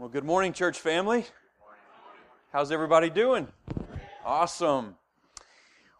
Well, good morning, church family. How's everybody doing? Awesome.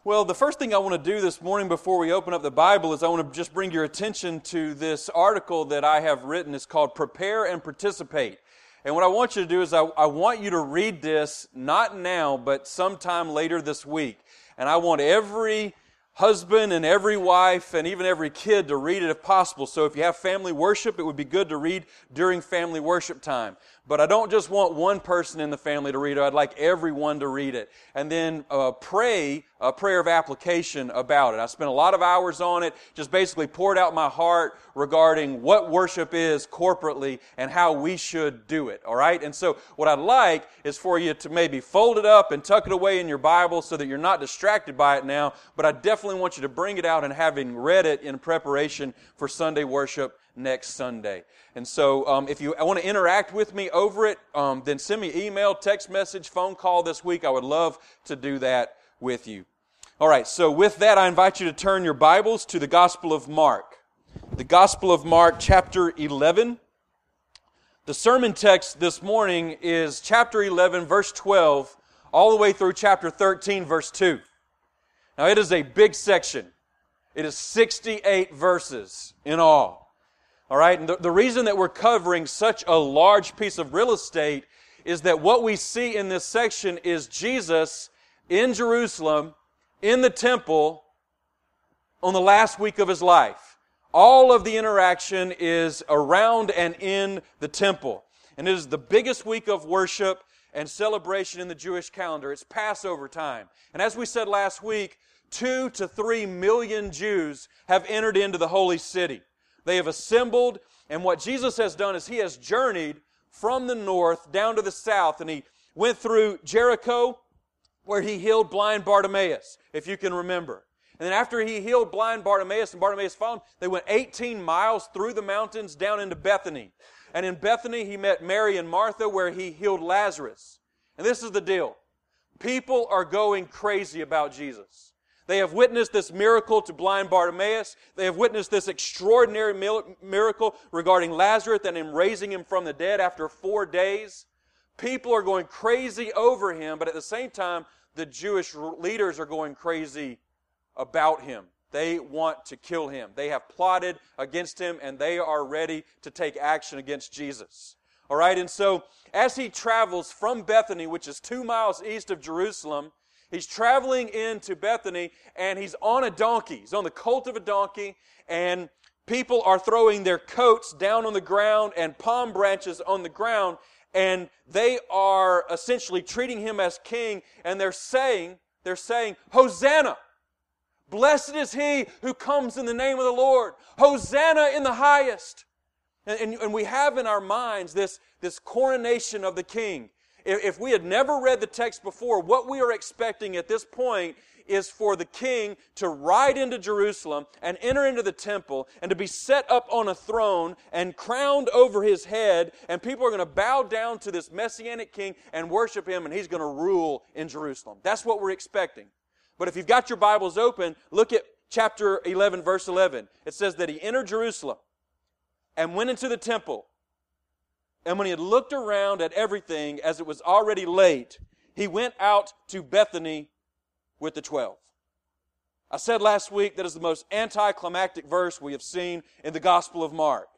Well, the first thing I want to do this morning before we open up the Bible is I want to just bring your attention to this article that I have written. It's called Prepare and Participate. And what I want you to do is I, I want you to read this not now, but sometime later this week. And I want every husband and every wife and even every kid to read it if possible. So if you have family worship, it would be good to read during family worship time. But I don't just want one person in the family to read it. I'd like everyone to read it. And then uh, pray a prayer of application about it. I spent a lot of hours on it, just basically poured out my heart regarding what worship is corporately and how we should do it. All right? And so what I'd like is for you to maybe fold it up and tuck it away in your Bible so that you're not distracted by it now. But I definitely want you to bring it out and having read it in preparation for Sunday worship next Sunday. And so, um, if you want to interact with me over it, um, then send me email, text message, phone call this week. I would love to do that with you. All right, so with that, I invite you to turn your Bibles to the Gospel of Mark. The Gospel of Mark, chapter 11. The sermon text this morning is chapter 11, verse 12, all the way through chapter 13, verse 2. Now, it is a big section. It is 68 verses in all. All right, and the, the reason that we're covering such a large piece of real estate is that what we see in this section is Jesus in Jerusalem, in the temple, on the last week of his life. All of the interaction is around and in the temple. And it is the biggest week of worship and celebration in the Jewish calendar. It's Passover time. And as we said last week, two to three million Jews have entered into the holy city. They have assembled, and what Jesus has done is he has journeyed from the north down to the south, and he went through Jericho, where he healed blind Bartimaeus, if you can remember. And then after he healed blind Bartimaeus and Bartimaeus followed, they went 18 miles through the mountains down into Bethany. And in Bethany, he met Mary and Martha, where he healed Lazarus. And this is the deal. People are going crazy about Jesus. They have witnessed this miracle to blind Bartimaeus. They have witnessed this extraordinary miracle regarding Lazarus and him raising him from the dead after four days. People are going crazy over him, but at the same time, the Jewish leaders are going crazy about him. They want to kill him. They have plotted against him and they are ready to take action against Jesus. All right, and so as he travels from Bethany, which is two miles east of Jerusalem, He's traveling into Bethany and he's on a donkey. He's on the colt of a donkey and people are throwing their coats down on the ground and palm branches on the ground and they are essentially treating him as king and they're saying, they're saying, Hosanna! Blessed is he who comes in the name of the Lord. Hosanna in the highest. And, and, and we have in our minds this, this coronation of the king if we had never read the text before, what we are expecting at this point is for the king to ride into Jerusalem and enter into the temple and to be set up on a throne and crowned over his head, and people are going to bow down to this messianic king and worship him, and he's going to rule in Jerusalem. That's what we're expecting. But if you've got your Bibles open, look at chapter 11, verse 11. It says that he entered Jerusalem and went into the temple and when he had looked around at everything as it was already late, he went out to Bethany with the twelve. I said last week that is the most anticlimactic verse we have seen in the Gospel of Mark.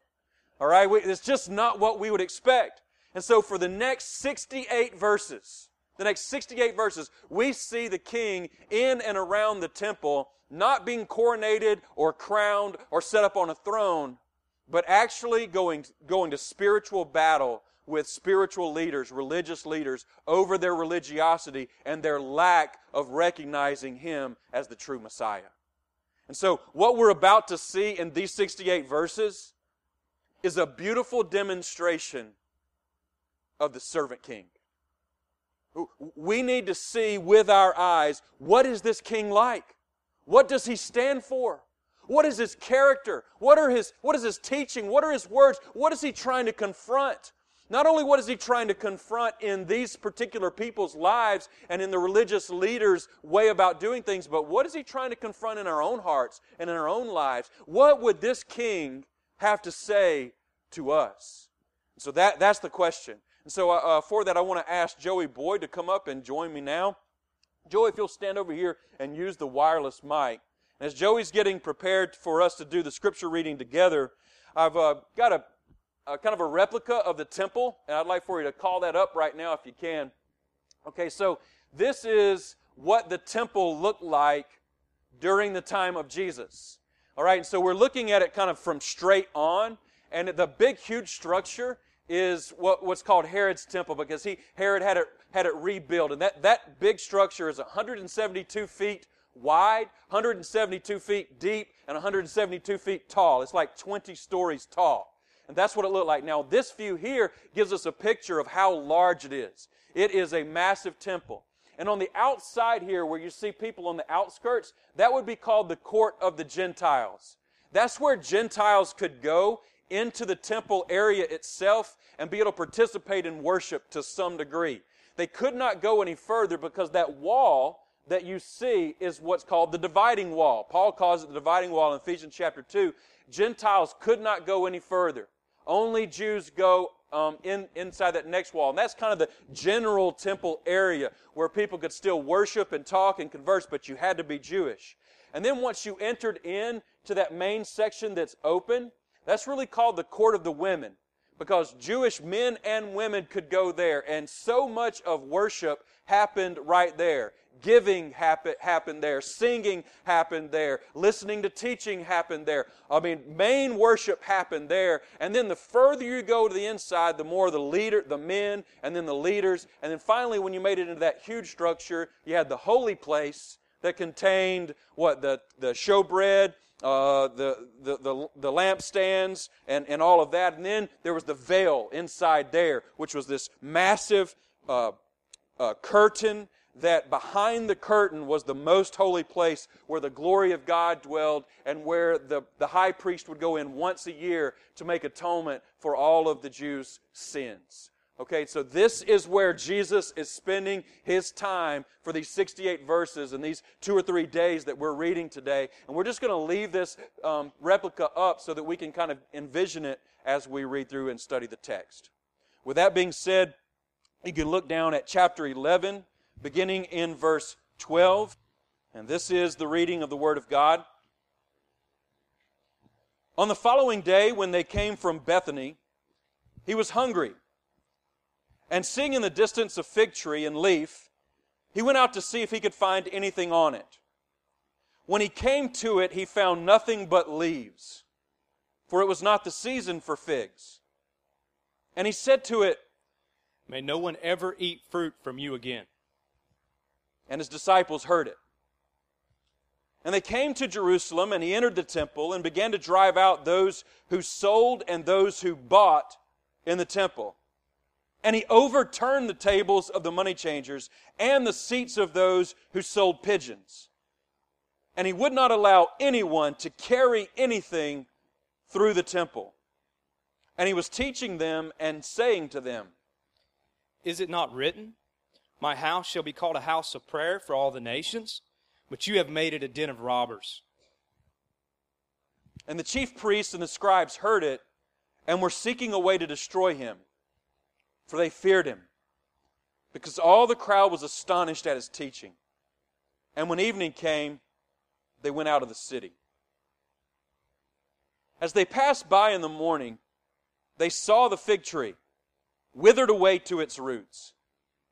All right? It's just not what we would expect. And so for the next 68 verses, the next 68 verses, we see the king in and around the temple not being coronated or crowned or set up on a throne, but actually going, going to spiritual battle with spiritual leaders, religious leaders, over their religiosity and their lack of recognizing Him as the true Messiah. And so, what we're about to see in these 68 verses is a beautiful demonstration of the servant king. We need to see with our eyes what is this king like? What does he stand for? What is his character? What, are his, what is his teaching? What are his words? What is he trying to confront? Not only what is he trying to confront in these particular people's lives and in the religious leaders' way about doing things, but what is he trying to confront in our own hearts and in our own lives? What would this king have to say to us? So that, that's the question. And so, uh, uh for that, I want to ask Joey Boyd to come up and join me now. Joey, if you'll stand over here and use the wireless mic. As Joey's getting prepared for us to do the scripture reading together, I've uh, got a, a kind of a replica of the temple, and I'd like for you to call that up right now if you can. Okay, so this is what the temple looked like during the time of Jesus. All right, and so we're looking at it kind of from straight on, and the big, huge structure is what, what's called Herod's temple because he Herod had it had it rebuilt, and that that big structure is 172 feet wide, 172 feet deep, and 172 feet tall. It's like 20 stories tall. And that's what it looked like. Now, this view here gives us a picture of how large it is. It is a massive temple. And on the outside here, where you see people on the outskirts, that would be called the court of the Gentiles. That's where Gentiles could go into the temple area itself and be able to participate in worship to some degree. They could not go any further because that wall that you see is what's called the dividing wall. Paul calls it the dividing wall in Ephesians chapter 2. Gentiles could not go any further. Only Jews go um, in, inside that next wall. And that's kind of the general temple area where people could still worship and talk and converse, but you had to be Jewish. And then once you entered in to that main section that's open, that's really called the court of the women because Jewish men and women could go there. And so much of worship happened right there. Giving happen, happened there. Singing happened there. Listening to teaching happened there. I mean, main worship happened there. And then the further you go to the inside, the more the leader, the men, and then the leaders. And then finally, when you made it into that huge structure, you had the holy place that contained what? The, the showbread, uh, the, the, the, the lampstands, and, and all of that. And then there was the veil inside there, which was this massive uh, uh, curtain that behind the curtain was the most holy place where the glory of God dwelled and where the, the high priest would go in once a year to make atonement for all of the Jews' sins. Okay, so this is where Jesus is spending his time for these 68 verses and these two or three days that we're reading today. And we're just going to leave this um, replica up so that we can kind of envision it as we read through and study the text. With that being said, you can look down at chapter 11 beginning in verse 12. And this is the reading of the Word of God. On the following day, when they came from Bethany, he was hungry. And seeing in the distance a fig tree and leaf, he went out to see if he could find anything on it. When he came to it, he found nothing but leaves, for it was not the season for figs. And he said to it, May no one ever eat fruit from you again and his disciples heard it. And they came to Jerusalem, and he entered the temple and began to drive out those who sold and those who bought in the temple. And he overturned the tables of the money changers and the seats of those who sold pigeons. And he would not allow anyone to carry anything through the temple. And he was teaching them and saying to them, Is it not written? My house shall be called a house of prayer for all the nations, but you have made it a den of robbers. And the chief priests and the scribes heard it and were seeking a way to destroy him, for they feared him, because all the crowd was astonished at his teaching. And when evening came, they went out of the city. As they passed by in the morning, they saw the fig tree withered away to its roots.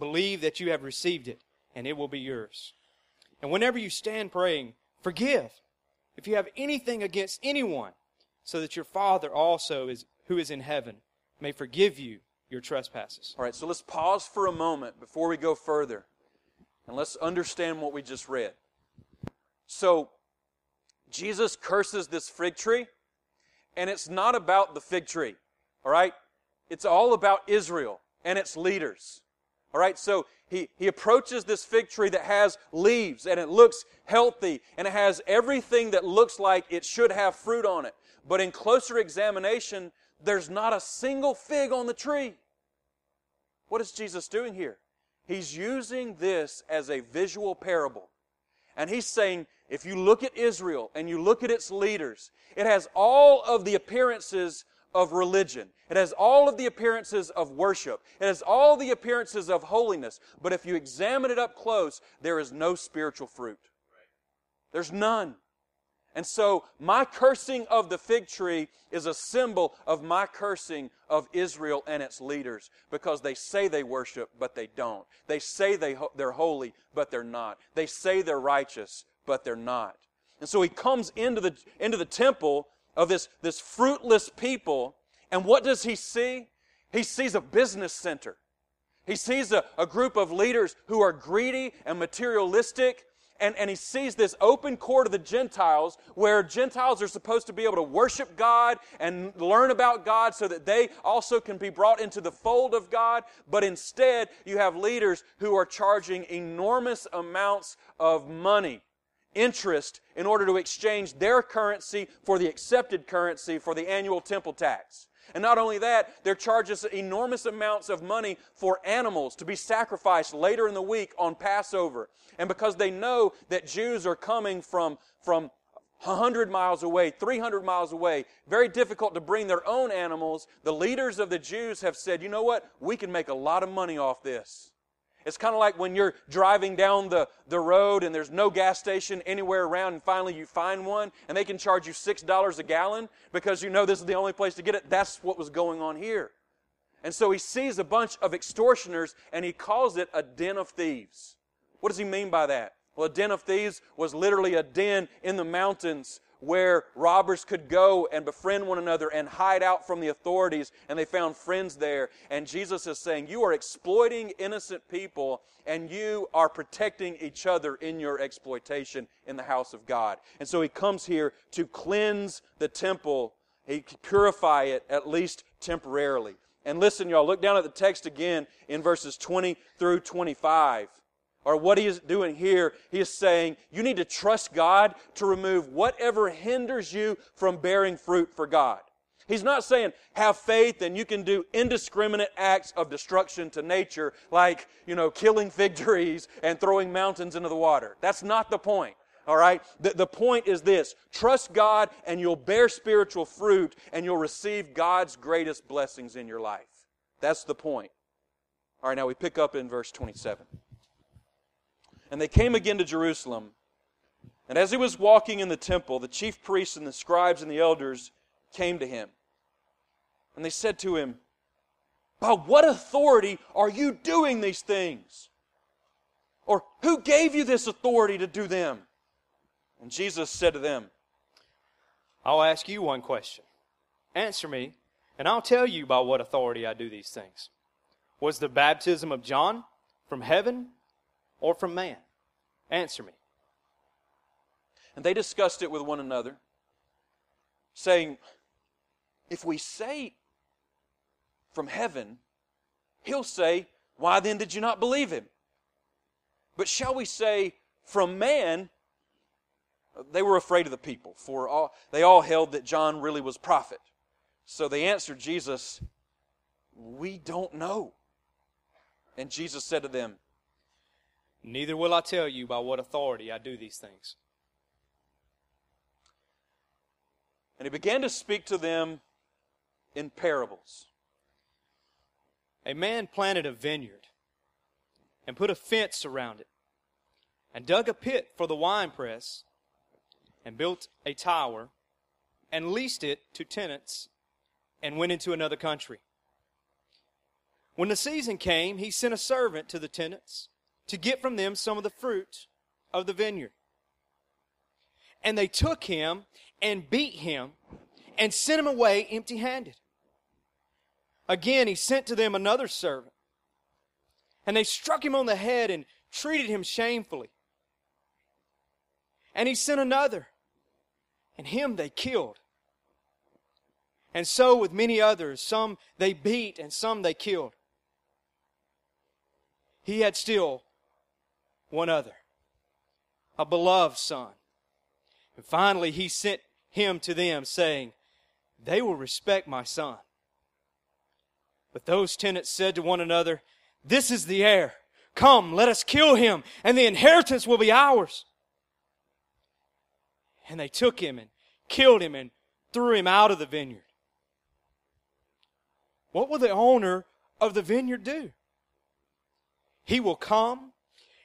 Believe that you have received it, and it will be yours. And whenever you stand praying, forgive if you have anything against anyone, so that your Father also is who is in heaven may forgive you your trespasses. All right, so let's pause for a moment before we go further. And let's understand what we just read. So, Jesus curses this fig tree, and it's not about the fig tree. All right? It's all about Israel and its leaders. All right, so he, he approaches this fig tree that has leaves and it looks healthy and it has everything that looks like it should have fruit on it. But in closer examination, there's not a single fig on the tree. What is Jesus doing here? He's using this as a visual parable. And he's saying, if you look at Israel and you look at its leaders, it has all of the appearances of religion. It has all of the appearances of worship. It has all the appearances of holiness. But if you examine it up close, there is no spiritual fruit. There's none. And so, my cursing of the fig tree is a symbol of my cursing of Israel and its leaders because they say they worship, but they don't. They say they, they're holy, but they're not. They say they're righteous, but they're not. And so he comes into the, into the temple of this, this fruitless people, and what does he see? He sees a business center. He sees a, a group of leaders who are greedy and materialistic, and, and he sees this open court of the Gentiles where Gentiles are supposed to be able to worship God and learn about God so that they also can be brought into the fold of God. But instead, you have leaders who are charging enormous amounts of money interest in order to exchange their currency for the accepted currency for the annual temple tax. And not only that, they're charging enormous amounts of money for animals to be sacrificed later in the week on Passover. And because they know that Jews are coming from, from 100 miles away, 300 miles away, very difficult to bring their own animals, the leaders of the Jews have said, you know what? We can make a lot of money off this. It's kind of like when you're driving down the, the road and there's no gas station anywhere around and finally you find one and they can charge you $6 a gallon because you know this is the only place to get it. That's what was going on here. And so he sees a bunch of extortioners and he calls it a den of thieves. What does he mean by that? Well, a den of thieves was literally a den in the mountains where robbers could go and befriend one another and hide out from the authorities, and they found friends there. And Jesus is saying, You are exploiting innocent people, and you are protecting each other in your exploitation in the house of God. And so he comes here to cleanse the temple, he purify it at least temporarily. And listen, y'all, look down at the text again in verses 20 through 25 or what he is doing here, he is saying you need to trust God to remove whatever hinders you from bearing fruit for God. He's not saying have faith and you can do indiscriminate acts of destruction to nature, like, you know, killing fig trees and throwing mountains into the water. That's not the point. All right? The, the point is this trust God and you'll bear spiritual fruit and you'll receive God's greatest blessings in your life. That's the point. All right, now we pick up in verse 27. And they came again to Jerusalem. And as he was walking in the temple, the chief priests and the scribes and the elders came to him. And they said to him, By what authority are you doing these things? Or who gave you this authority to do them? And Jesus said to them, I'll ask you one question. Answer me, and I'll tell you by what authority I do these things. Was the baptism of John from heaven or from man? Answer me. And they discussed it with one another, saying, If we say from heaven, he'll say, Why then did you not believe him? But shall we say from man? They were afraid of the people, for all, they all held that John really was prophet. So they answered Jesus, We don't know. And Jesus said to them, Neither will I tell you by what authority I do these things. And he began to speak to them in parables. A man planted a vineyard and put a fence around it and dug a pit for the winepress and built a tower and leased it to tenants and went into another country. When the season came, he sent a servant to the tenants to get from them some of the fruit of the vineyard. And they took him and beat him and sent him away empty handed. Again, he sent to them another servant. And they struck him on the head and treated him shamefully. And he sent another, and him they killed. And so with many others, some they beat and some they killed. he had still one other, a beloved son. And finally, he sent him to them, saying, They will respect my son. But those tenants said to one another, This is the heir. Come, let us kill him, and the inheritance will be ours. And they took him and killed him and threw him out of the vineyard. What will the owner of the vineyard do? He will come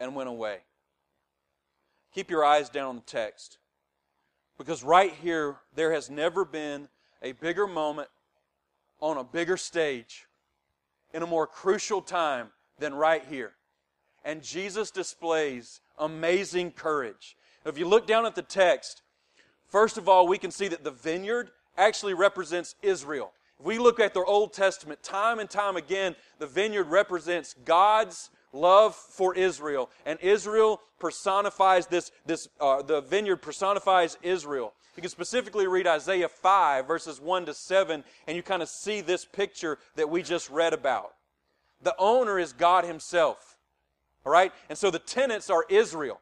and went away. Keep your eyes down on the text. Because right here, there has never been a bigger moment on a bigger stage in a more crucial time than right here. And Jesus displays amazing courage. If you look down at the text, first of all, we can see that the vineyard actually represents Israel. If we look at the Old Testament, time and time again, the vineyard represents God's love for Israel. And Israel personifies this, this uh, the vineyard personifies Israel. You can specifically read Isaiah 5, verses 1 to 7, and you kind of see this picture that we just read about. The owner is God Himself. All right? And so the tenants are Israel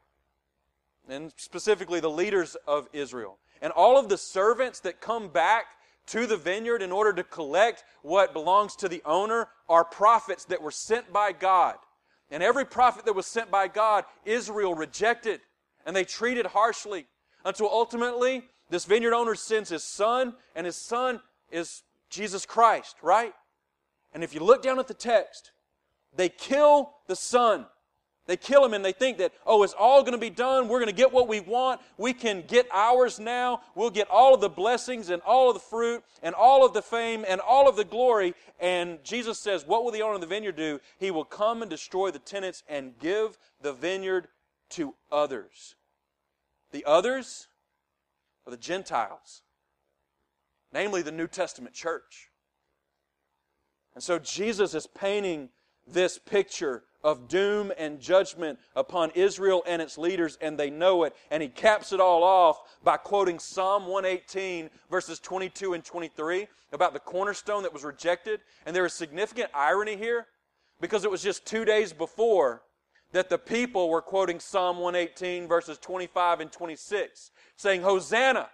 and specifically the leaders of Israel. And all of the servants that come back to the vineyard in order to collect what belongs to the owner are prophets that were sent by God. And every prophet that was sent by God, Israel rejected and they treated harshly until ultimately this vineyard owner sends his son, and his son is Jesus Christ, right? And if you look down at the text, they kill the son they kill him and they think that, oh, it's all going to be done. We're going to get what we want. We can get ours now. We'll get all of the blessings and all of the fruit and all of the fame and all of the glory. And Jesus says, what will the owner of the vineyard do? He will come and destroy the tenants and give the vineyard to others. The others are the Gentiles, namely the New Testament church. And so Jesus is painting this picture of doom and judgment upon Israel and its leaders, and they know it. And he caps it all off by quoting Psalm 118, verses 22 and 23, about the cornerstone that was rejected. And there is significant irony here because it was just two days before that the people were quoting Psalm 118, verses 25 and 26, saying, Hosanna!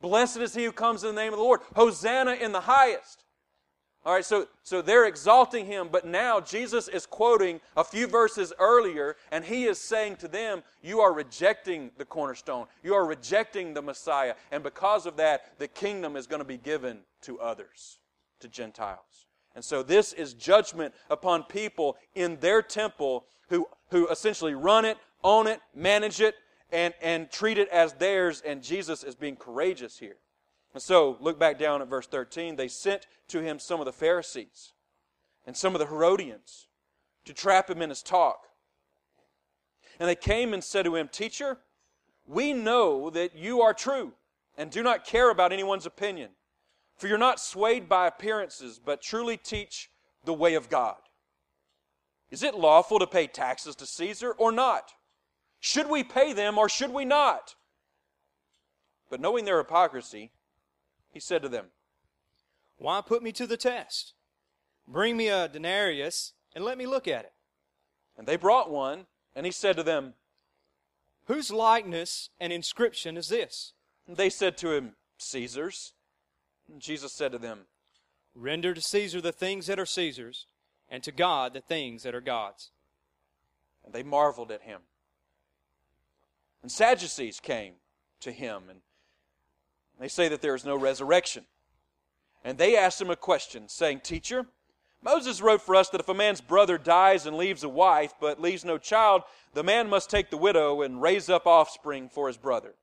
Blessed is he who comes in the name of the Lord. Hosanna in the highest. All right, so, so they're exalting him, but now Jesus is quoting a few verses earlier, and he is saying to them, You are rejecting the cornerstone. You are rejecting the Messiah. And because of that, the kingdom is going to be given to others, to Gentiles. And so this is judgment upon people in their temple who, who essentially run it, own it, manage it, and, and treat it as theirs. And Jesus is being courageous here. And so, look back down at verse 13. They sent to him some of the Pharisees and some of the Herodians to trap him in his talk. And they came and said to him, Teacher, we know that you are true and do not care about anyone's opinion. For you're not swayed by appearances, but truly teach the way of God. Is it lawful to pay taxes to Caesar or not? Should we pay them or should we not? But knowing their hypocrisy, he said to them, Why put me to the test? Bring me a denarius and let me look at it. And they brought one, and he said to them, Whose likeness and inscription is this? And they said to him, Caesar's. And Jesus said to them, Render to Caesar the things that are Caesar's, and to God the things that are God's. And they marveled at him. And Sadducees came to him, and they say that there is no resurrection. And they asked him a question, saying, Teacher, Moses wrote for us that if a man's brother dies and leaves a wife, but leaves no child, the man must take the widow and raise up offspring for his brother.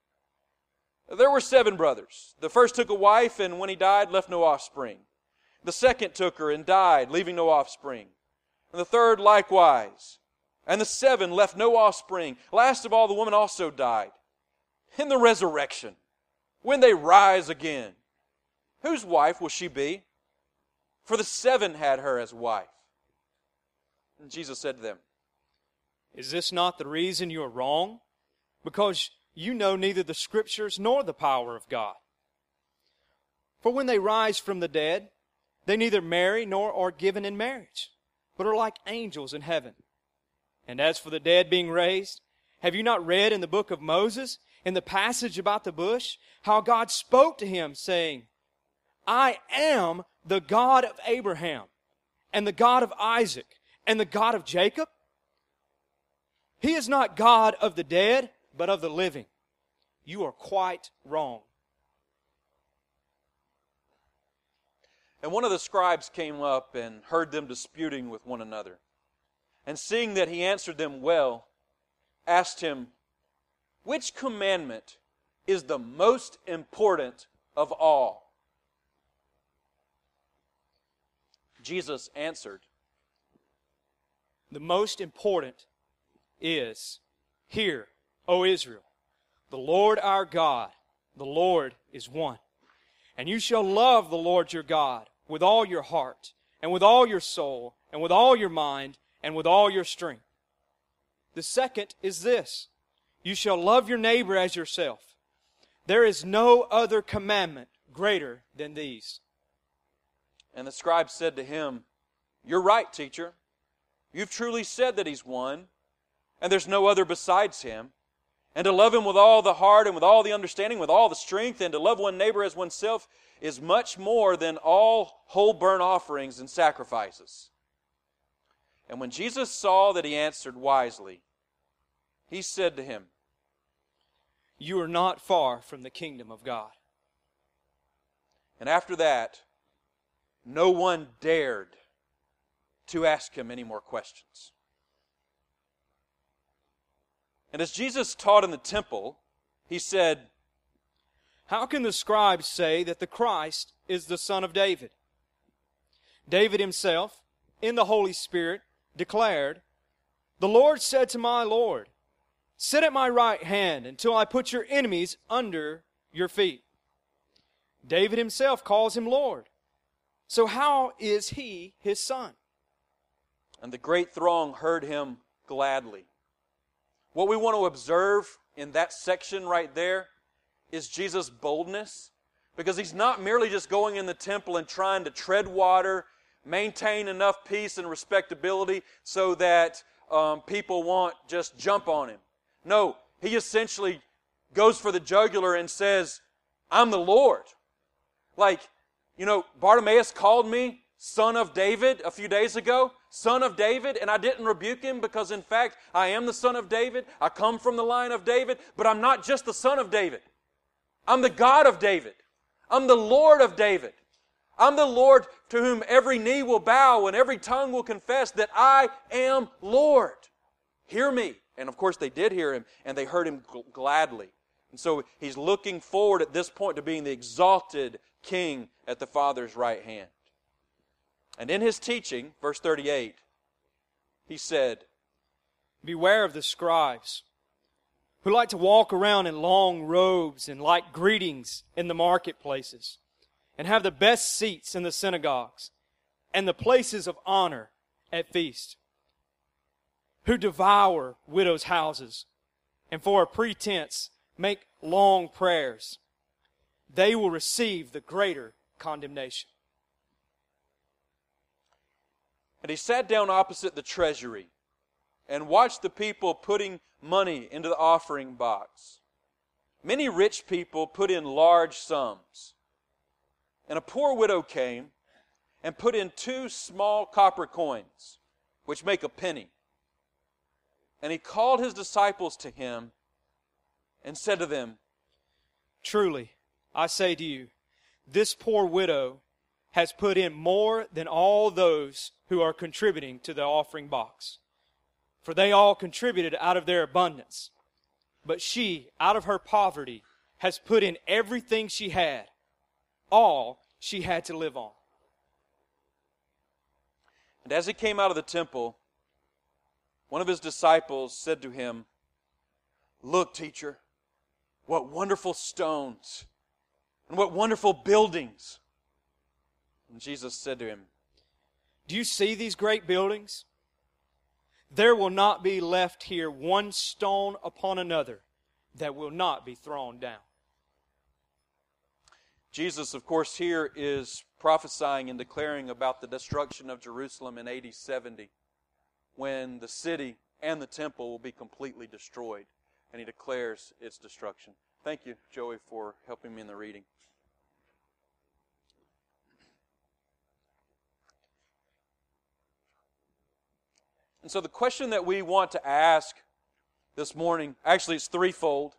There were seven brothers. The first took a wife, and when he died, left no offspring. The second took her and died, leaving no offspring. and the third likewise. And the seven left no offspring. Last of all, the woman also died. In the resurrection, when they rise again, whose wife will she be? For the seven had her as wife. And Jesus said to them, Is this not the reason you are wrong? Because you know neither the Scriptures nor the power of God. For when they rise from the dead, they neither marry nor are given in marriage, but are like angels in heaven. And as for the dead being raised, have you not read in the book of Moses, in the passage about the bush, how God spoke to him, saying, I am the God of Abraham, and the God of Isaac, and the God of Jacob? He is not God of the dead, but of the living. You are quite wrong. And one of the scribes came up and heard them disputing with one another. And seeing that he answered them well, asked him, Which commandment is the most important of all? Jesus answered, The most important is, Hear, O Israel, the Lord our God, the Lord is one. And you shall love the Lord your God with all your heart, and with all your soul, and with all your mind, and with all your strength. The second is this you shall love your neighbor as yourself. There is no other commandment greater than these. And the scribe said to him, You're right, teacher. You've truly said that he's one, and there's no other besides him. And to love him with all the heart and with all the understanding, with all the strength, and to love one neighbor as oneself is much more than all whole burnt offerings and sacrifices. And when Jesus saw that he answered wisely, he said to him, You are not far from the kingdom of God. And after that, no one dared to ask him any more questions. And as Jesus taught in the temple, he said, How can the scribes say that the Christ is the son of David? David himself, in the Holy Spirit, declared, The Lord said to my Lord, Sit at my right hand until I put your enemies under your feet. David himself calls him Lord. So how is he his son? And the great throng heard him gladly. What we want to observe in that section right there is Jesus' boldness because he's not merely just going in the temple and trying to tread water, maintain enough peace and respectability so that um, people won't just jump on him. No, he essentially goes for the jugular and says, I'm the Lord. Like, you know, Bartimaeus called me son of David a few days ago, son of David, and I didn't rebuke him because in fact I am the son of David. I come from the line of David, but I'm not just the son of David. I'm the God of David. I'm the Lord of David. I'm the Lord to whom every knee will bow and every tongue will confess that I am Lord. Hear me. And of course they did hear him and they heard him gladly. And so he's looking forward at this point to being the exalted king at the Father's right hand. And in his teaching, verse 38, he said, Beware of the scribes who like to walk around in long robes and like greetings in the marketplaces and have the best seats in the synagogues and the places of honor at feast, who devour widows' houses and for a pretense make long prayers. They will receive the greater condemnation. And he sat down opposite the treasury and watched the people putting money into the offering box. Many rich people put in large sums. And a poor widow came and put in two small copper coins, which make a penny. And he called his disciples to him and said to them, Truly, I say to you, this poor widow has put in more than all those who are contributing to the offering box. For they all contributed out of their abundance. But she, out of her poverty, has put in everything she had, all she had to live on. And as he came out of the temple, one of his disciples said to him, Look, teacher, what wonderful stones and what wonderful buildings. And Jesus said to him, Do you see these great buildings? There will not be left here one stone upon another that will not be thrown down. Jesus, of course, here is prophesying and declaring about the destruction of Jerusalem in AD 70 when the city and the temple will be completely destroyed. And he declares its destruction. Thank you, Joey, for helping me in the reading. And so the question that we want to ask this morning, actually, it's threefold.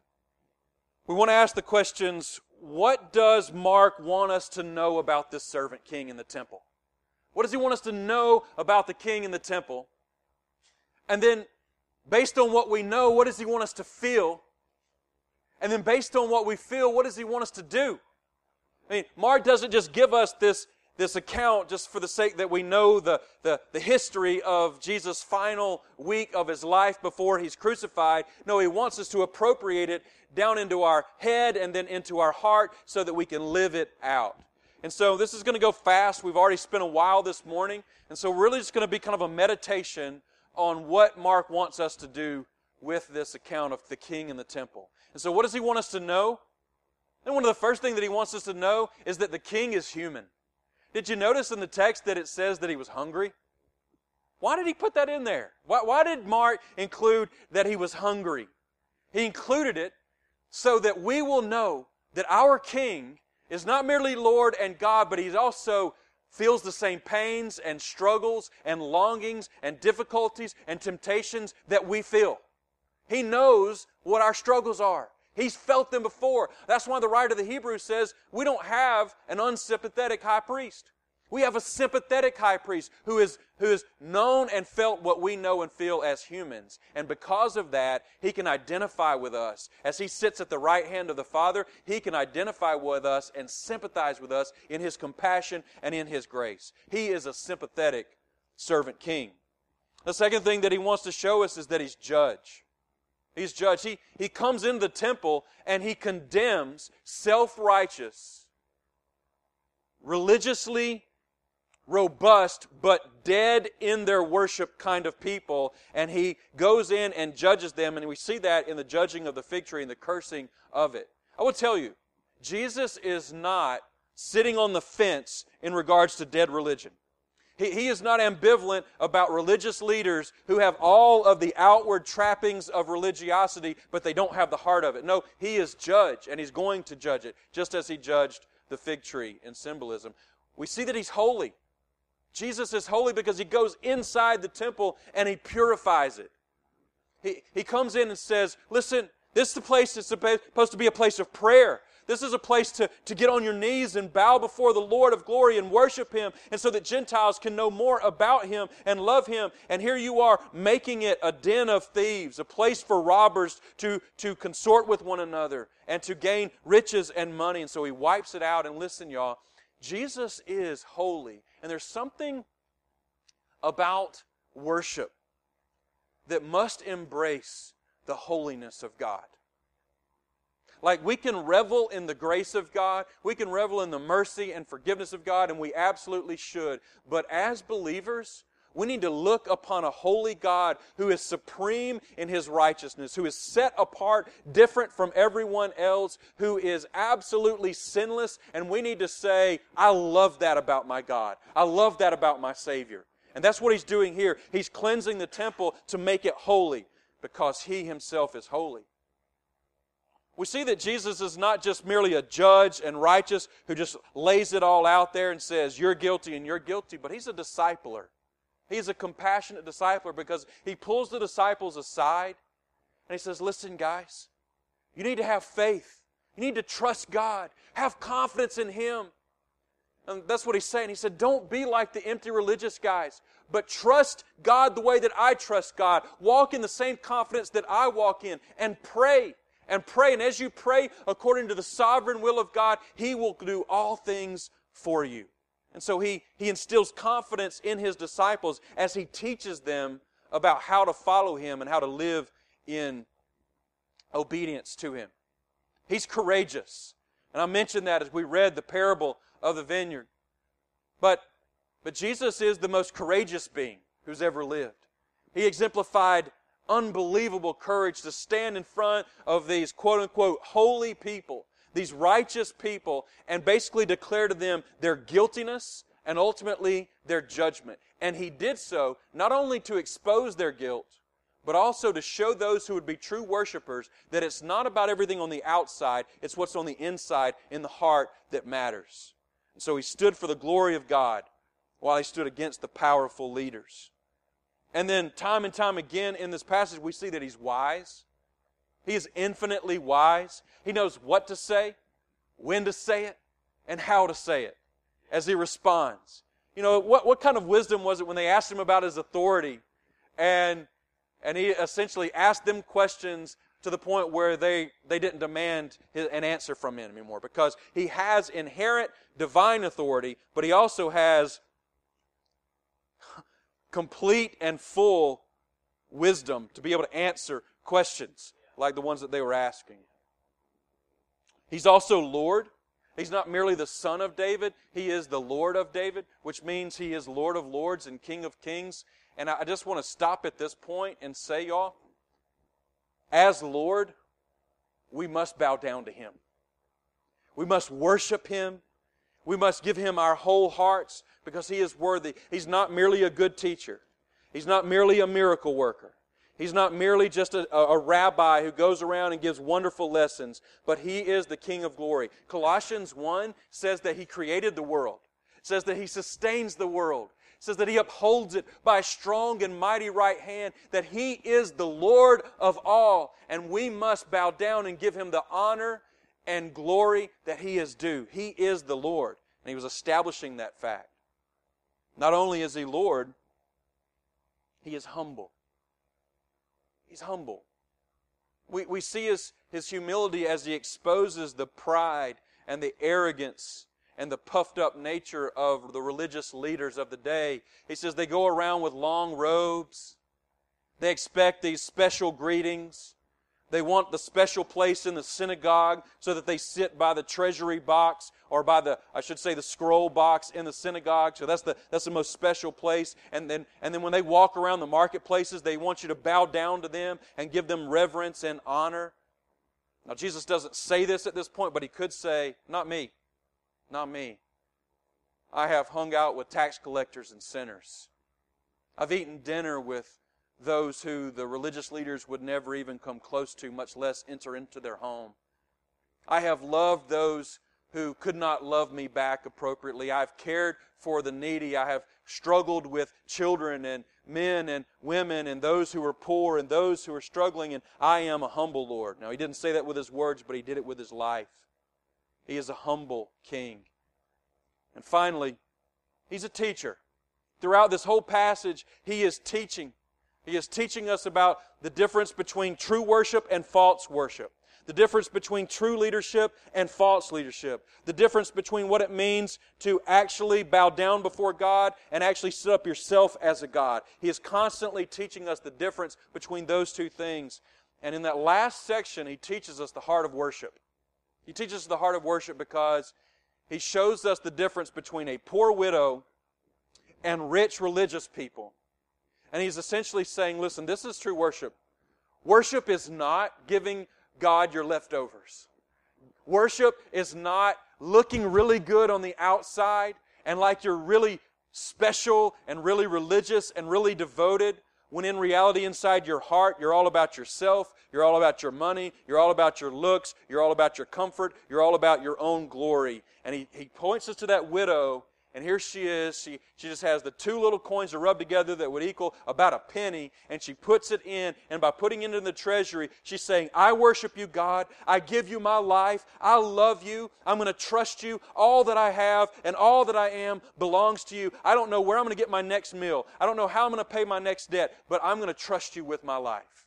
We want to ask the questions what does Mark want us to know about this servant king in the temple? What does he want us to know about the king in the temple? And then, based on what we know, what does he want us to feel? And then, based on what we feel, what does he want us to do? I mean, Mark doesn't just give us this this account just for the sake that we know the, the, the history of Jesus' final week of his life before he's crucified. No, he wants us to appropriate it down into our head and then into our heart so that we can live it out. And so this is going to go fast. We've already spent a while this morning. And so we're really just going to be kind of a meditation on what Mark wants us to do with this account of the king in the temple. And so what does he want us to know? And one of the first things that he wants us to know is that the king is human. Did you notice in the text that it says that he was hungry? Why did he put that in there? Why, why did Mark include that he was hungry? He included it so that we will know that our King is not merely Lord and God, but he's also feels the same pains and struggles and longings and difficulties and temptations that we feel. He knows what our struggles are. He's felt them before. That's why the writer of the Hebrews says we don't have an unsympathetic high priest. We have a sympathetic high priest who is, who has known and felt what we know and feel as humans. And because of that, he can identify with us. As he sits at the right hand of the Father, he can identify with us and sympathize with us in his compassion and in his grace. He is a sympathetic servant king. The second thing that he wants to show us is that he's judge. He's judge. He, he comes into the temple and he condemns self righteous, religiously robust, but dead in their worship kind of people. And he goes in and judges them. And we see that in the judging of the fig tree and the cursing of it. I will tell you, Jesus is not sitting on the fence in regards to dead religion. He, he is not ambivalent about religious leaders who have all of the outward trappings of religiosity, but they don't have the heart of it. No, he is judge, and he's going to judge it, just as he judged the fig tree in symbolism. We see that he's holy. Jesus is holy because he goes inside the temple and he purifies it. He, he comes in and says, Listen, this is the place that's supposed to be a place of prayer. This is a place to, to get on your knees and bow before the Lord of glory and worship Him, and so that Gentiles can know more about Him and love Him. And here you are making it a den of thieves, a place for robbers to, to consort with one another and to gain riches and money. And so He wipes it out. And listen, y'all, Jesus is holy. And there's something about worship that must embrace the holiness of God. Like we can revel in the grace of God, we can revel in the mercy and forgiveness of God, and we absolutely should. But as believers, we need to look upon a holy God who is supreme in his righteousness, who is set apart, different from everyone else, who is absolutely sinless. And we need to say, I love that about my God. I love that about my Savior. And that's what he's doing here. He's cleansing the temple to make it holy because he himself is holy. We see that Jesus is not just merely a judge and righteous who just lays it all out there and says, You're guilty and you're guilty, but he's a discipler. He's a compassionate discipler because he pulls the disciples aside and he says, Listen, guys, you need to have faith. You need to trust God. Have confidence in Him. And that's what he's saying. He said, Don't be like the empty religious guys, but trust God the way that I trust God. Walk in the same confidence that I walk in and pray. And pray. And as you pray according to the sovereign will of God, He will do all things for you. And so he, he instills confidence in his disciples as he teaches them about how to follow him and how to live in obedience to him. He's courageous. And I mentioned that as we read the parable of the vineyard. But, but Jesus is the most courageous being who's ever lived. He exemplified unbelievable courage to stand in front of these quote unquote holy people, these righteous people, and basically declare to them their guiltiness and ultimately their judgment. And he did so not only to expose their guilt, but also to show those who would be true worshipers that it's not about everything on the outside, it's what's on the inside, in the heart, that matters. And so he stood for the glory of God while he stood against the powerful leaders. And then, time and time again in this passage, we see that he's wise. He is infinitely wise. He knows what to say, when to say it, and how to say it as he responds. You know, what, what kind of wisdom was it when they asked him about his authority? And, and he essentially asked them questions to the point where they, they didn't demand an answer from him anymore because he has inherent divine authority, but he also has complete and full wisdom to be able to answer questions like the ones that they were asking. He's also Lord. He's not merely the son of David, he is the Lord of David, which means he is Lord of lords and King of kings. And I just want to stop at this point and say, y'all, as Lord, we must bow down to him. We must worship him. We must give him our whole hearts because he is worthy. He's not merely a good teacher. He's not merely a miracle worker. He's not merely just a, a, rabbi who goes around and gives wonderful lessons, but he is the King of glory. Colossians 1 says that he created the world, says that he sustains the world, says that he upholds it by a strong and mighty right hand, that he is the Lord of all, and we must bow down and give him the honor and glory that he is due. He is the Lord, and he was establishing that fact. Not only is he Lord, he is humble. He's humble. We, we see his, his humility as he exposes the pride and the arrogance and the puffed up nature of the religious leaders of the day. He says they go around with long robes. They expect these special greetings. They want the special place in the synagogue so that they sit by the treasury box or by the, I should say, the scroll box in the synagogue. So that's the, that's the most special place. And then, and then when they walk around the marketplaces, they want you to bow down to them and give them reverence and honor. Now, Jesus doesn't say this at this point, but he could say, Not me. Not me. I have hung out with tax collectors and sinners. I've eaten dinner with those who the religious leaders would never even come close to, much less enter into their home. I have loved those who could not love me back appropriately. I've cared for the needy. I have struggled with children and men and women and those who are poor and those who are struggling, and I am a humble Lord. Now, he didn't say that with his words, but he did it with his life. He is a humble king. And finally, he's a teacher. Throughout this whole passage, he is teaching. He is teaching us about the difference between true worship and false worship. The difference between true leadership and false leadership. The difference between what it means to actually bow down before God and actually set up yourself as a God. He is constantly teaching us the difference between those two things. And in that last section, he teaches us the heart of worship. He teaches us the heart of worship because he shows us the difference between a poor widow and rich religious people. And he's essentially saying, listen, this is true worship. Worship is not giving God your leftovers. Worship is not looking really good on the outside and like you're really special and really religious and really devoted when in reality inside your heart you're all about yourself you're all about your money you're all about your looks you're all about your comfort you're all about your own glory and he, he points us to that widow and here she is. She, she just has the two little coins to rub together that would equal about a penny. And she puts it in. And by putting it in the treasury, she's saying, I worship you, God. I give you my life. I love you. I'm going to trust you. All that I have and all that I am belongs to you. I don't know where I'm going to get my next meal. I don't know how I'm going to pay my next debt, but I'm going to trust you with my life.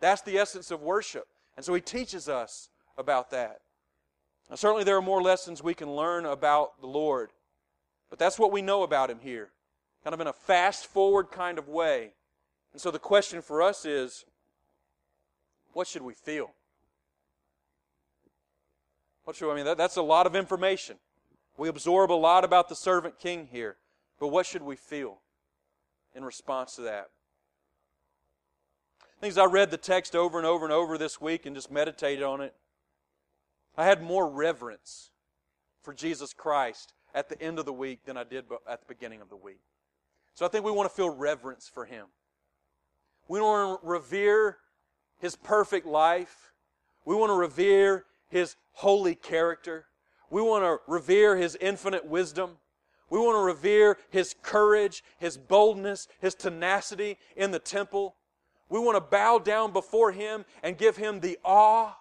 That's the essence of worship. And so he teaches us about that. Now, certainly there are more lessons we can learn about the Lord. But that's what we know about him here, kind of in a fast forward kind of way. And so the question for us is what should we feel? What should I mean? That, that's a lot of information. We absorb a lot about the servant king here. But what should we feel in response to that? Things I read the text over and over and over this week and just meditated on it. I had more reverence for Jesus Christ at the end of the week than I did at the beginning of the week. So I think we want to feel reverence for Him. We want to revere His perfect life. We want to revere His holy character. We want to revere His infinite wisdom. We want to revere His courage, His boldness, His tenacity in the temple. We want to bow down before Him and give Him the awe,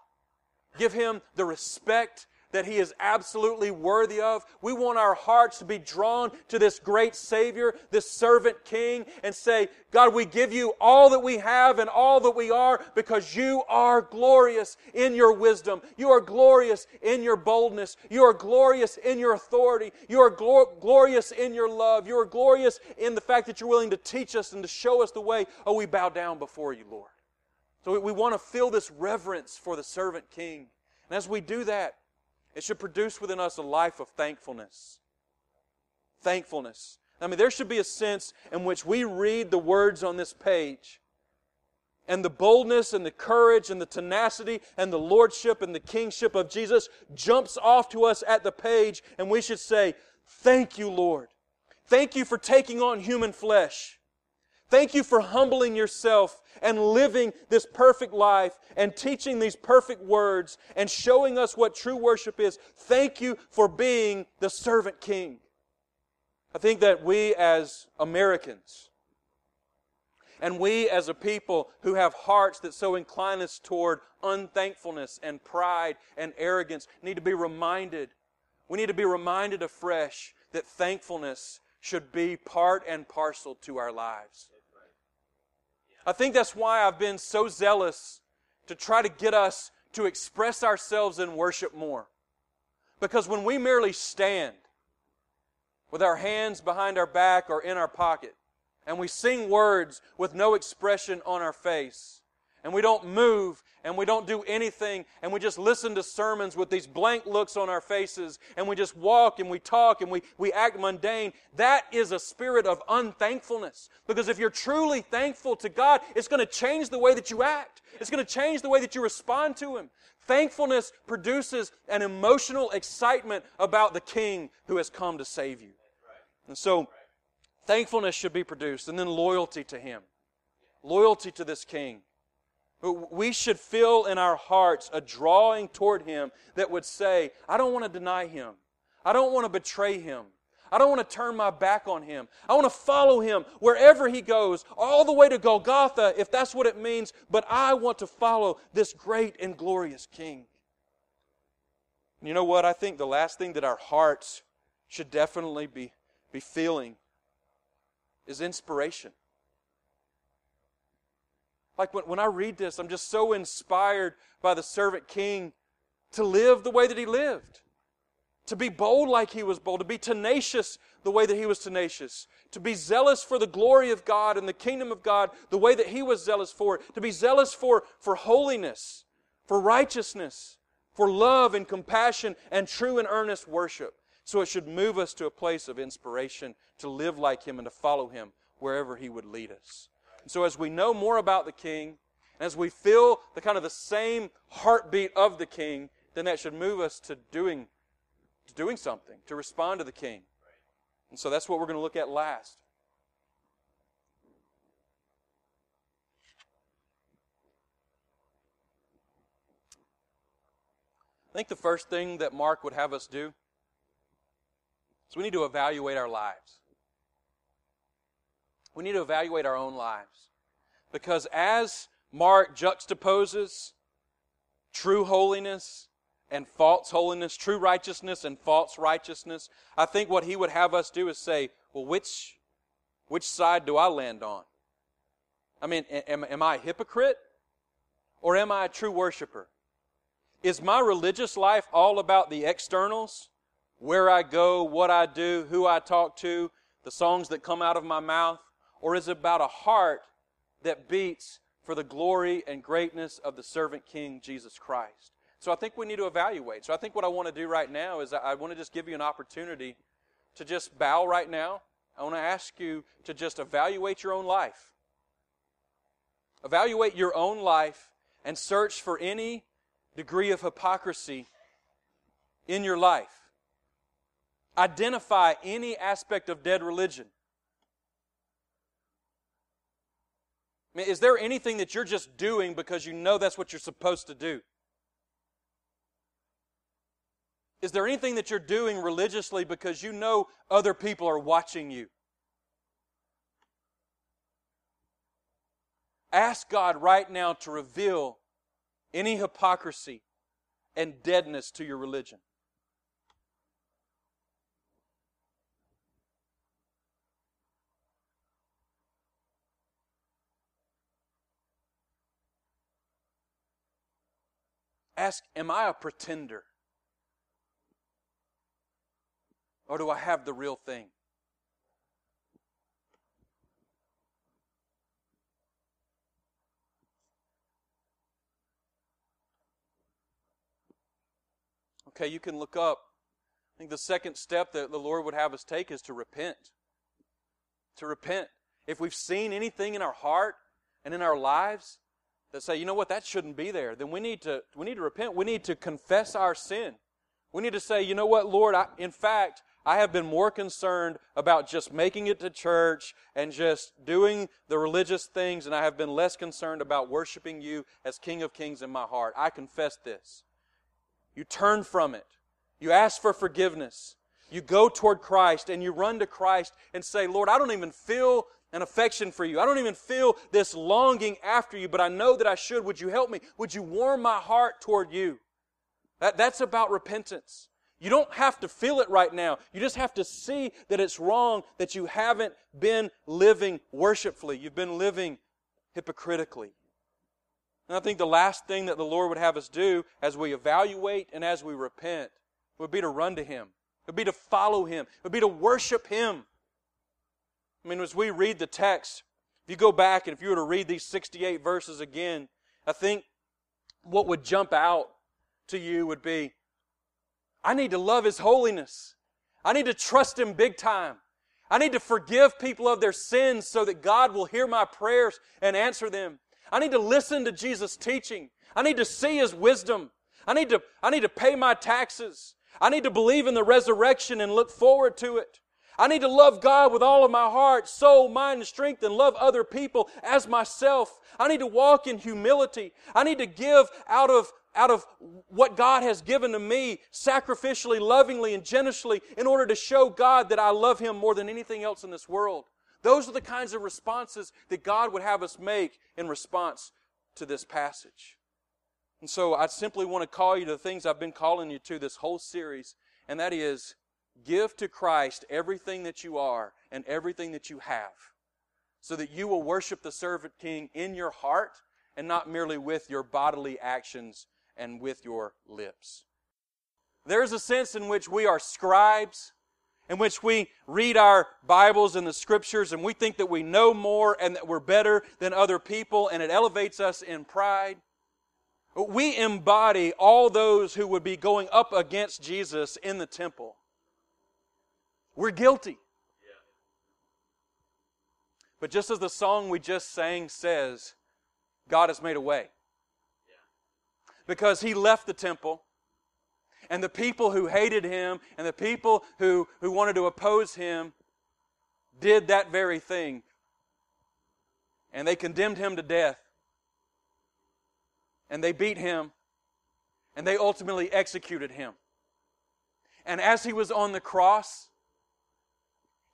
give Him the respect that He is absolutely worthy of. We want our hearts to be drawn to this great Savior, this servant King, and say, God, we give you all that we have and all that we are because you are glorious in your wisdom. You are glorious in your boldness. You are glorious in your authority. You are glor- glorious in your love. You are glorious in the fact that you're willing to teach us and to show us the way. Oh, we bow down before you, Lord. So we, we want to feel this reverence for the servant King. And as we do that, it should produce within us a life of thankfulness. Thankfulness. I mean, there should be a sense in which we read the words on this page and the boldness and the courage and the tenacity and the lordship and the kingship of Jesus jumps off to us at the page, and we should say, Thank you, Lord. Thank you for taking on human flesh. Thank you for humbling yourself and living this perfect life and teaching these perfect words and showing us what true worship is. Thank you for being the servant king. I think that we as Americans and we as a people who have hearts that so incline us toward unthankfulness and pride and arrogance need to be reminded. We need to be reminded afresh that thankfulness should be part and parcel to our lives. I think that's why I've been so zealous to try to get us to express ourselves in worship more. Because when we merely stand with our hands behind our back or in our pocket, and we sing words with no expression on our face, and we don't move and we don't do anything and we just listen to sermons with these blank looks on our faces and we just walk and we talk and we, we act mundane, that is a spirit of unthankfulness. Because if you're truly thankful to God, it's going to change the way that you act. It's going to change the way that you respond to Him. Thankfulness produces an emotional excitement about the King who has come to save you. And so, thankfulness should be produced, and then loyalty to Him. Loyalty to this King. We should feel in our hearts a drawing toward Him that would say, I don't want to deny Him. I don't want to betray Him. I don't want to turn my back on Him. I want to follow Him wherever He goes, all the way to Golgotha, if that's what it means, but I want to follow this great and glorious King. You know what? I think the last thing that our hearts should definitely be, be feeling is inspiration. Like when, when I read this, I'm just so inspired by the servant king to live the way that he lived, to be bold like he was bold, to be tenacious the way that he was tenacious, to be zealous for the glory of God and the kingdom of God the way that he was zealous for it, to be zealous for, for holiness, for righteousness, for love and compassion and true and earnest worship. So it should move us to a place of inspiration to live like him and to follow him wherever he would lead us. And so as we know more about the king, and as we feel the kind of the same heartbeat of the king, then that should move us to doing, to doing something, to respond to the king. And so that's what we're going to look at last. I think the first thing that Mark would have us do is we need to evaluate our lives. We need to evaluate our own lives. Because as Mark juxtaposes true holiness and false holiness, true righteousness and false righteousness, I think what he would have us do is say, well, which, which side do I land on? I mean, am, am I a hypocrite or am I a true worshiper? Is my religious life all about the externals where I go, what I do, who I talk to, the songs that come out of my mouth? Or is it about a heart that beats for the glory and greatness of the servant King Jesus Christ? So I think we need to evaluate. So I think what I want to do right now is I want to just give you an opportunity to just bow right now. I want to ask you to just evaluate your own life. Evaluate your own life and search for any degree of hypocrisy in your life. Identify any aspect of dead religion. I mean, is there anything that you're just doing because you know that's what you're supposed to do? Is there anything that you're doing religiously because you know other people are watching you? Ask God right now to reveal any hypocrisy and deadness to your religion. Ask, Am I a pretender? Or do I have the real thing? Okay, you can look up. I think the second step that the Lord would have us take is to repent. To repent. If we've seen anything in our heart and in our lives that say, you know what, that shouldn't be there, then we need to, we need to repent. We need to confess our sin. We need to say, you know what, Lord, I, in fact, I have been more concerned about just making it to church and just doing the religious things, and I have been less concerned about worshiping you as King of Kings in my heart. I confess this. You turn from it. You ask for forgiveness. You go toward Christ and you run to Christ and say, Lord, I don't even feel an affection for you. I don't even feel this longing after you, but I know that I should. Would you help me? Would you warm my heart toward you? That, that's about repentance. You don't have to feel it right now. You just have to see that it's wrong, that you haven't been living worshipfully. You've been living hypocritically. And I think the last thing that the Lord would have us do as we evaluate and as we repent would be to run to Him. It would be to follow Him. It would be to worship Him. I mean, as we read the text, if you go back and if you were to read these 68 verses again, I think what would jump out to you would be I need to love His holiness. I need to trust Him big time. I need to forgive people of their sins so that God will hear my prayers and answer them. I need to listen to Jesus' teaching. I need to see His wisdom. I need to, I need to pay my taxes. I need to believe in the resurrection and look forward to it. I need to love God with all of my heart, soul, mind, and strength and love other people as myself. I need to walk in humility. I need to give out of, out of what God has given to me sacrificially, lovingly, and generously in order to show God that I love Him more than anything else in this world. Those are the kinds of responses that God would have us make in response to this passage. And so I simply want to call you to the things I've been calling you to this whole series, and that is give to Christ everything that you are and everything that you have, so that you will worship the servant king in your heart and not merely with your bodily actions and with your lips. There's a sense in which we are scribes in which we read our Bibles and the Scriptures and we think that we know more and that we're better than other people and it elevates us in pride. We embody all those who would be going up against Jesus in the temple. We're guilty. But just as the song we just sang says, God has made a way. Because He left the temple and the people who hated him and the people who, who wanted to oppose him did that very thing. And they condemned him to death. And they beat him. And they ultimately executed him. And as he was on the cross,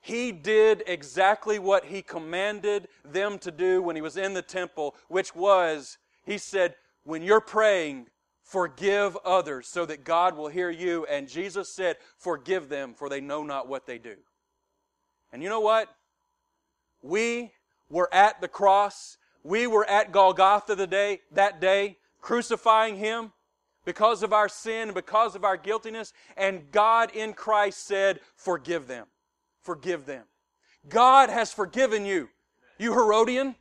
he did exactly what he commanded them to do when he was in the temple, which was, he said, when you're praying, Forgive others so that God will hear you. And Jesus said, Forgive them, for they know not what they do. And you know what? We were at the cross. We were at Golgotha the day, that day, crucifying him. because of our sin, because of our guiltiness, and God in Christ said, Forgive them. Forgive them. God has forgiven you, you Herodian.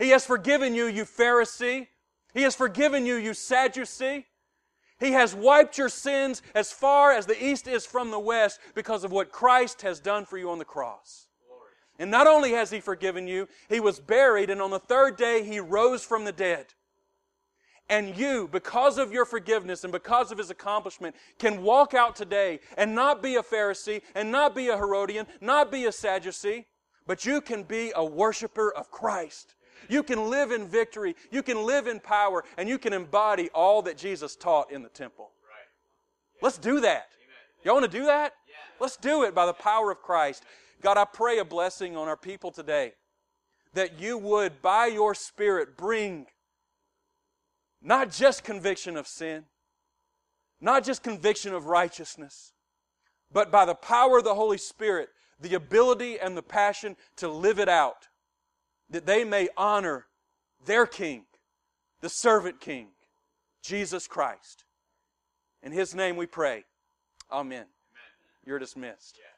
He has forgiven you, you Pharisee. He has forgiven you, you Sadducee. He has wiped your sins as far as the east is from the west because of what Christ has done for you on the cross. And not only has He forgiven you, He was buried, and on the third day He rose from the dead. And you, because of your forgiveness and because of His accomplishment, can walk out today and not be a Pharisee and not be a Herodian, not be a Sadducee, but you can be a worshiper of Christ. You can live in victory, you can live in power, and you can embody all that Jesus taught in the temple. Let's do that. Y'all want to do that? Let's do it by the power of Christ. God, I pray a blessing on our people today that you would, by your Spirit, bring not just conviction of sin, not just conviction of righteousness, but by the power of the Holy Spirit, the ability and the passion to live it out, that they may honor their King, the servant King, Jesus Christ. In His name we pray. Amen. Amen. You're dismissed. Yeah.